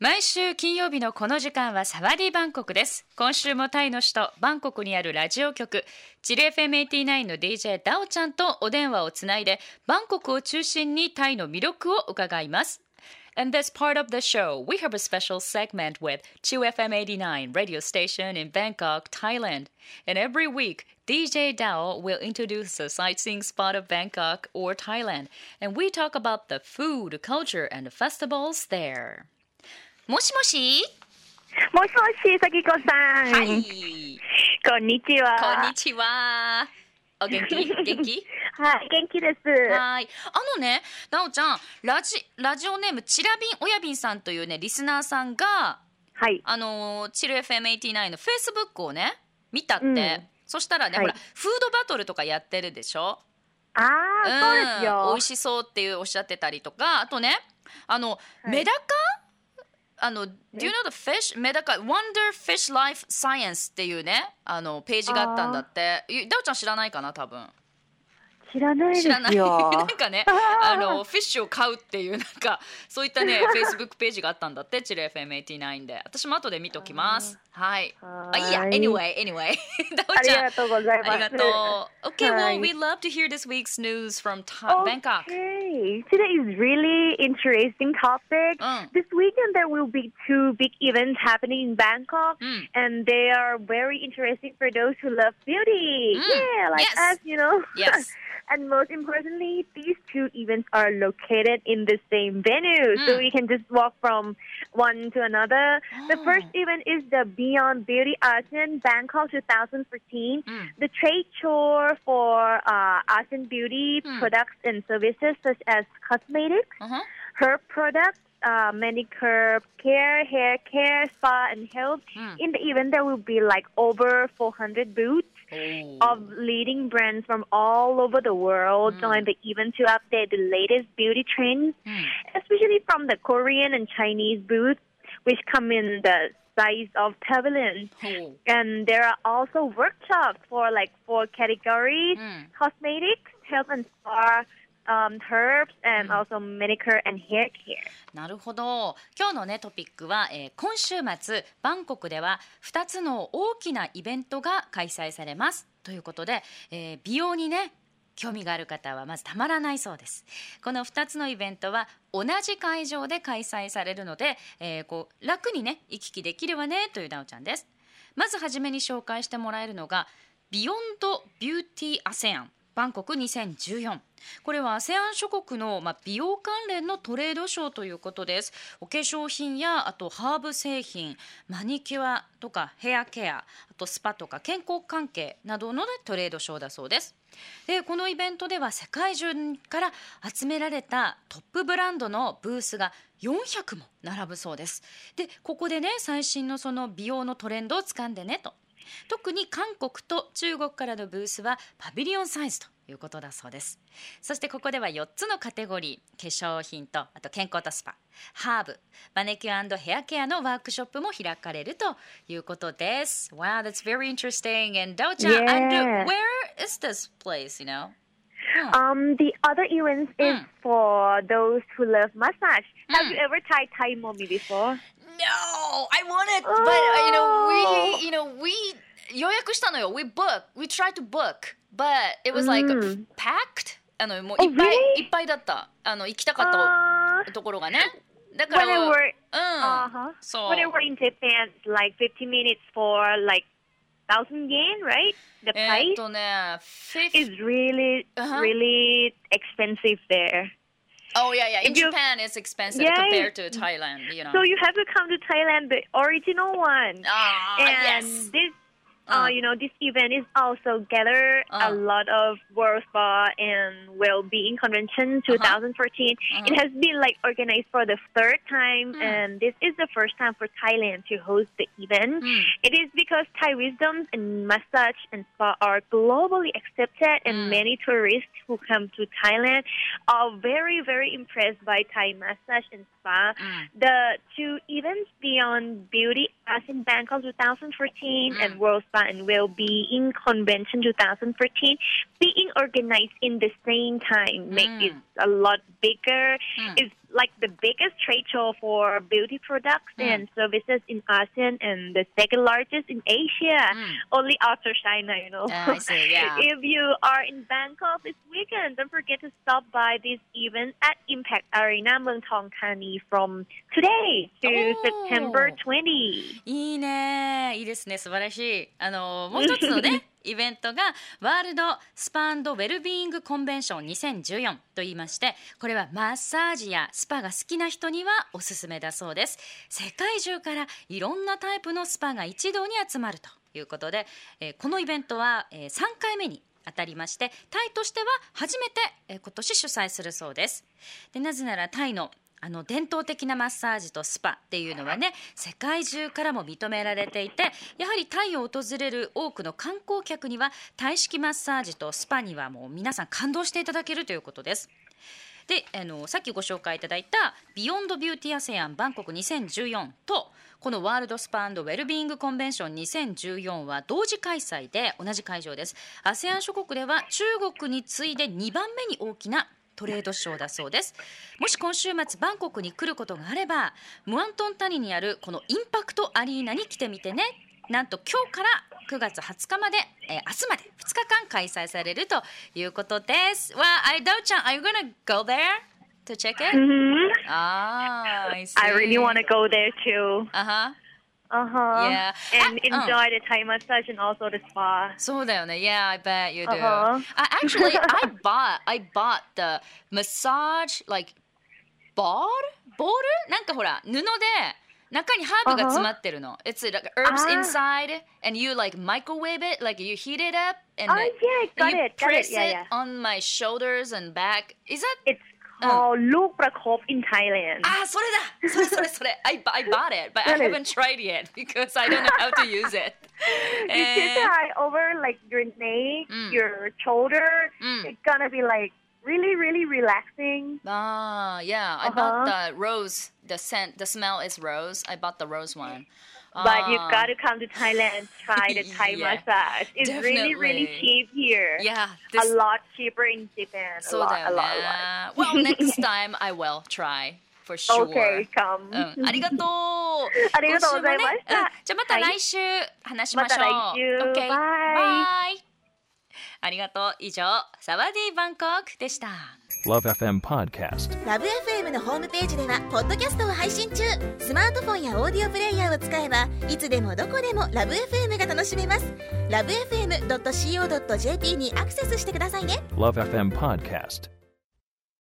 毎週金曜日のこの時間はサワディバンコクです今週もタイの首都バンコクにあるラジオ局チリ FM89 の DJ ダオちゃんとお電話をつないでバンコクを中心にタイの魅力を伺います In this part of the show, we have a special segment with ChillFM 89 radio station in Bangkok, Thailand. And every week, DJ Dao will introduce a sightseeing spot of Bangkok or Thailand, and we talk about the food, culture, and festivals there. もしもし？もしもし、さきこさん。はい。こんにちは。こんにちは。お元気？元気？はい、元気です。はい。あのね、なおちゃん、ラジ、ラジオネーム、ちらびんおやびんさんというね、リスナーさんが、はい。あのー、チル FM89 のフェイスブックをね、見たって。うんそしたらね、はいほら、フードバトルとかやってるでしょ？ああ、そうです美よ味。しそうっていうおっしゃってたりとか、あとね、あの、はいメダカ？あの、Do you know the fish? メダカ Wonder Fish Life Science っていうね、あの、ページがあったんだって。ゆダオちゃん知らないかな、多分。知らないです知らない。よ。なんかね、あの、フィッシュを買うっていう、なんか、そういったね、フェイスブックページがあったんだって、チル FM89 で。私も後で見ときます。はい。はあ、いいや、はい anyway, anyway. ダオありちゃん。がとうございます。ありがとう。Okay, は well, い we'd love to hear this week's news from Ta- Bangkok. Okay, today is really interesting topic. Mm. This weekend there will be two big events happening in Bangkok, Mm. and they are very interesting for those who love beauty. Mm. Yeah, like Yes. us, you know. Yes. and most importantly, these two events are located in the same venue, Mm. so we can just walk from one to another. The Oh. first event is the Beyond Beauty ASEAN Bangkok 2014 Mm. the trade show for uh, and beauty Hmm. products and services such as cosmetics, Uh-huh. herb products, uh, manicure care, hair care, spa, and health. Hmm. In the event, there will be like over 400 booths Oh. of leading brands from all over the world join the event to update the latest beauty trends, Mm. especially from the Korean and Chinese booths, which come in the size of pavilions Oh. and there are also workshops for like four categories Mm. cosmetics health and spa um, herbs and also manicure and hair care. なるほど。今日のねトピックは、えー今週末バンコクでは2つの大きなイベントが開催されます。ということで、えー美容にね興味がある方はまずたまらないそうです。この2つのイベントは同じ会場で開催されるので、えーこう楽にね行き来できるわねというダオちゃんです。まずはじめに紹介してもらえるのがビヨンドビューティーアセアンバンコク2014これは ASEAN 諸国の、まあ、美容関連のトレードショーということです。お化粧品やあとハーブ製品マニキュアとかヘアケアあとスパとか健康関係などのトレードショーだそうです。でこのイベントでは世界中から集められたトップブランドのブースが400も並ぶそうです。でここでね最新のその美容のトレンドを掴んでねと。特に韓国と中国からのブースはパビリオンサイズということだそうです。そしてここでは4つのカテゴリー化粧品とあと健康とスパハーブマネキュアヘアケアのワークショップも開かれるということです。Wow that's very interesting. And Dao chan and Yeah. where is this place you know? um, the other events is Mm. for those who love massage have Mm. you ever tried thai mommy before No, I want it, but uh, you know we, you know we 予約したのよ。We book, we tried to book, but it was like うん packed. あのもういっぱい Oh, really? いっぱいだった。あの行きたかっ uh, たところがね。だか when ら I うん were uh-huh. そう when I were in Japan like 50 minutes for like thousand yen right the えー price っとね、50 is really Uh-huh. really expensive there Oh yeah, yeah. In If you- Japan, it's expensive Yeah. compared to Thailand. You know. So you have to come to Thailand, the original one. ah, and yes. this, uh. uh, you know, this event is also gather a lot of World Spa and Well-being Convention 2014. Uh-huh. It has been like organized for the third time, Mm. and this is the first time for Thailand to host the event. Mm. It is because Thai wisdoms and massage and spa are globally accepted, and Mm. many tourists who come to Thailand are very, very impressed by Thai massage and spa. Mm. The two events Beyond Beauty ASEAN Bangkok 2014 Mm. and World Spa and be in Convention 2014 being organized in the same time make Mm. it a lot bigger. Mm. It's like the biggest trade show for beauty products mm. and services in ASEAN and the second largest in Asia, mm. only after China, you know. Uh, I see, yeah. if you are in Bangkok this weekend, don't forget to stop by this event at Impact Arena Muang Thong from today to oh. September 20. いいね。いいですね。素晴らしい。あの、もう一つのね。イベントがワールドスパウェルビーイングコンベンション2014と言いましてこれはマッサージやスパが好きな人にはおすすめだそうです。世界中からいろんなタイプのスパが一堂に集まるということで、えこのイベントは、え3回目に当たりましてタイとしては初めて、えー今年主催するそうです。でなぜならタイのあの伝統的なマッサージとスパっていうのはね世界中からも認められていてやはりタイを訪れる多くの観光客にはタイ式マッサージとスパにはもう皆さん感動していただけるということです。であのさっきご紹介いただいた「ビヨンドビューティアセアンバンコク2014」とこのワールドスパウェルビーイングコンベンション2014は同時開催で同じ会場です ASEAN 諸国では中国に次いで2番目に大きなトレードショーだそうですもし今週末バンコクに来ることがあればムアントン谷にあるこのインパクトアリーナに来てみてねなんと今日から9月20日まで、えー明日まで2日間開催されるということです。Well, I don't know, are you gonna go there to check it? hmm Ah, I see. I really want to go there too. Uh-huh. Uh huh. Yeah. And uh, enjoy the Thai massage and also the spa. So Yeah, I bet you do. Uh-huh. Uh, actually, I bought I bought the massage like ball ball なんかほら布で。中にハーブが詰まってるの。Uh-huh. It's like herbs ah. inside, and you like microwave it, like you heat it up, and oh, yeah, got you it, press got it, yeah, yeah. it on my shoulders and back. Is that? It's uh. called Look Prakop in Thailand. Ah, sorry, sorry, sorry, sorry. I, I bought it, but I haven't tried it because I don't know how to use it. And... put should try over like your neck, mm. your shoulder. Mm. It's gonna be like really, really relaxing. Ah, yeah. I Uh-huh. bought the rose. The scent, the smell is rose. I bought the rose one. But you Ah, gotta come to Thailand and try the Thai Yeah, massage. It's really, really definitely. cheap here. Yeah, A this. lot cheaper in Japan. A そうだ lot, よ a ね lot, a lot. Well, next time I will try for sure. Okay, come. うん、ありがとう。ありがとうございました今週もねうんじゃあまたはい来週話しましょう。また来週 OK バイバイ ありがとう。以上、サワディーバンコクでした。Love FM Podcast. ラブ f m のホームページではポッドキャストを配信中スマートフォンやオーディオプレイヤーを使えばいつでもどこでもラブ f m が楽しめますラブ FM.co.jp にアクセスしてくださいね Love FM Podcast.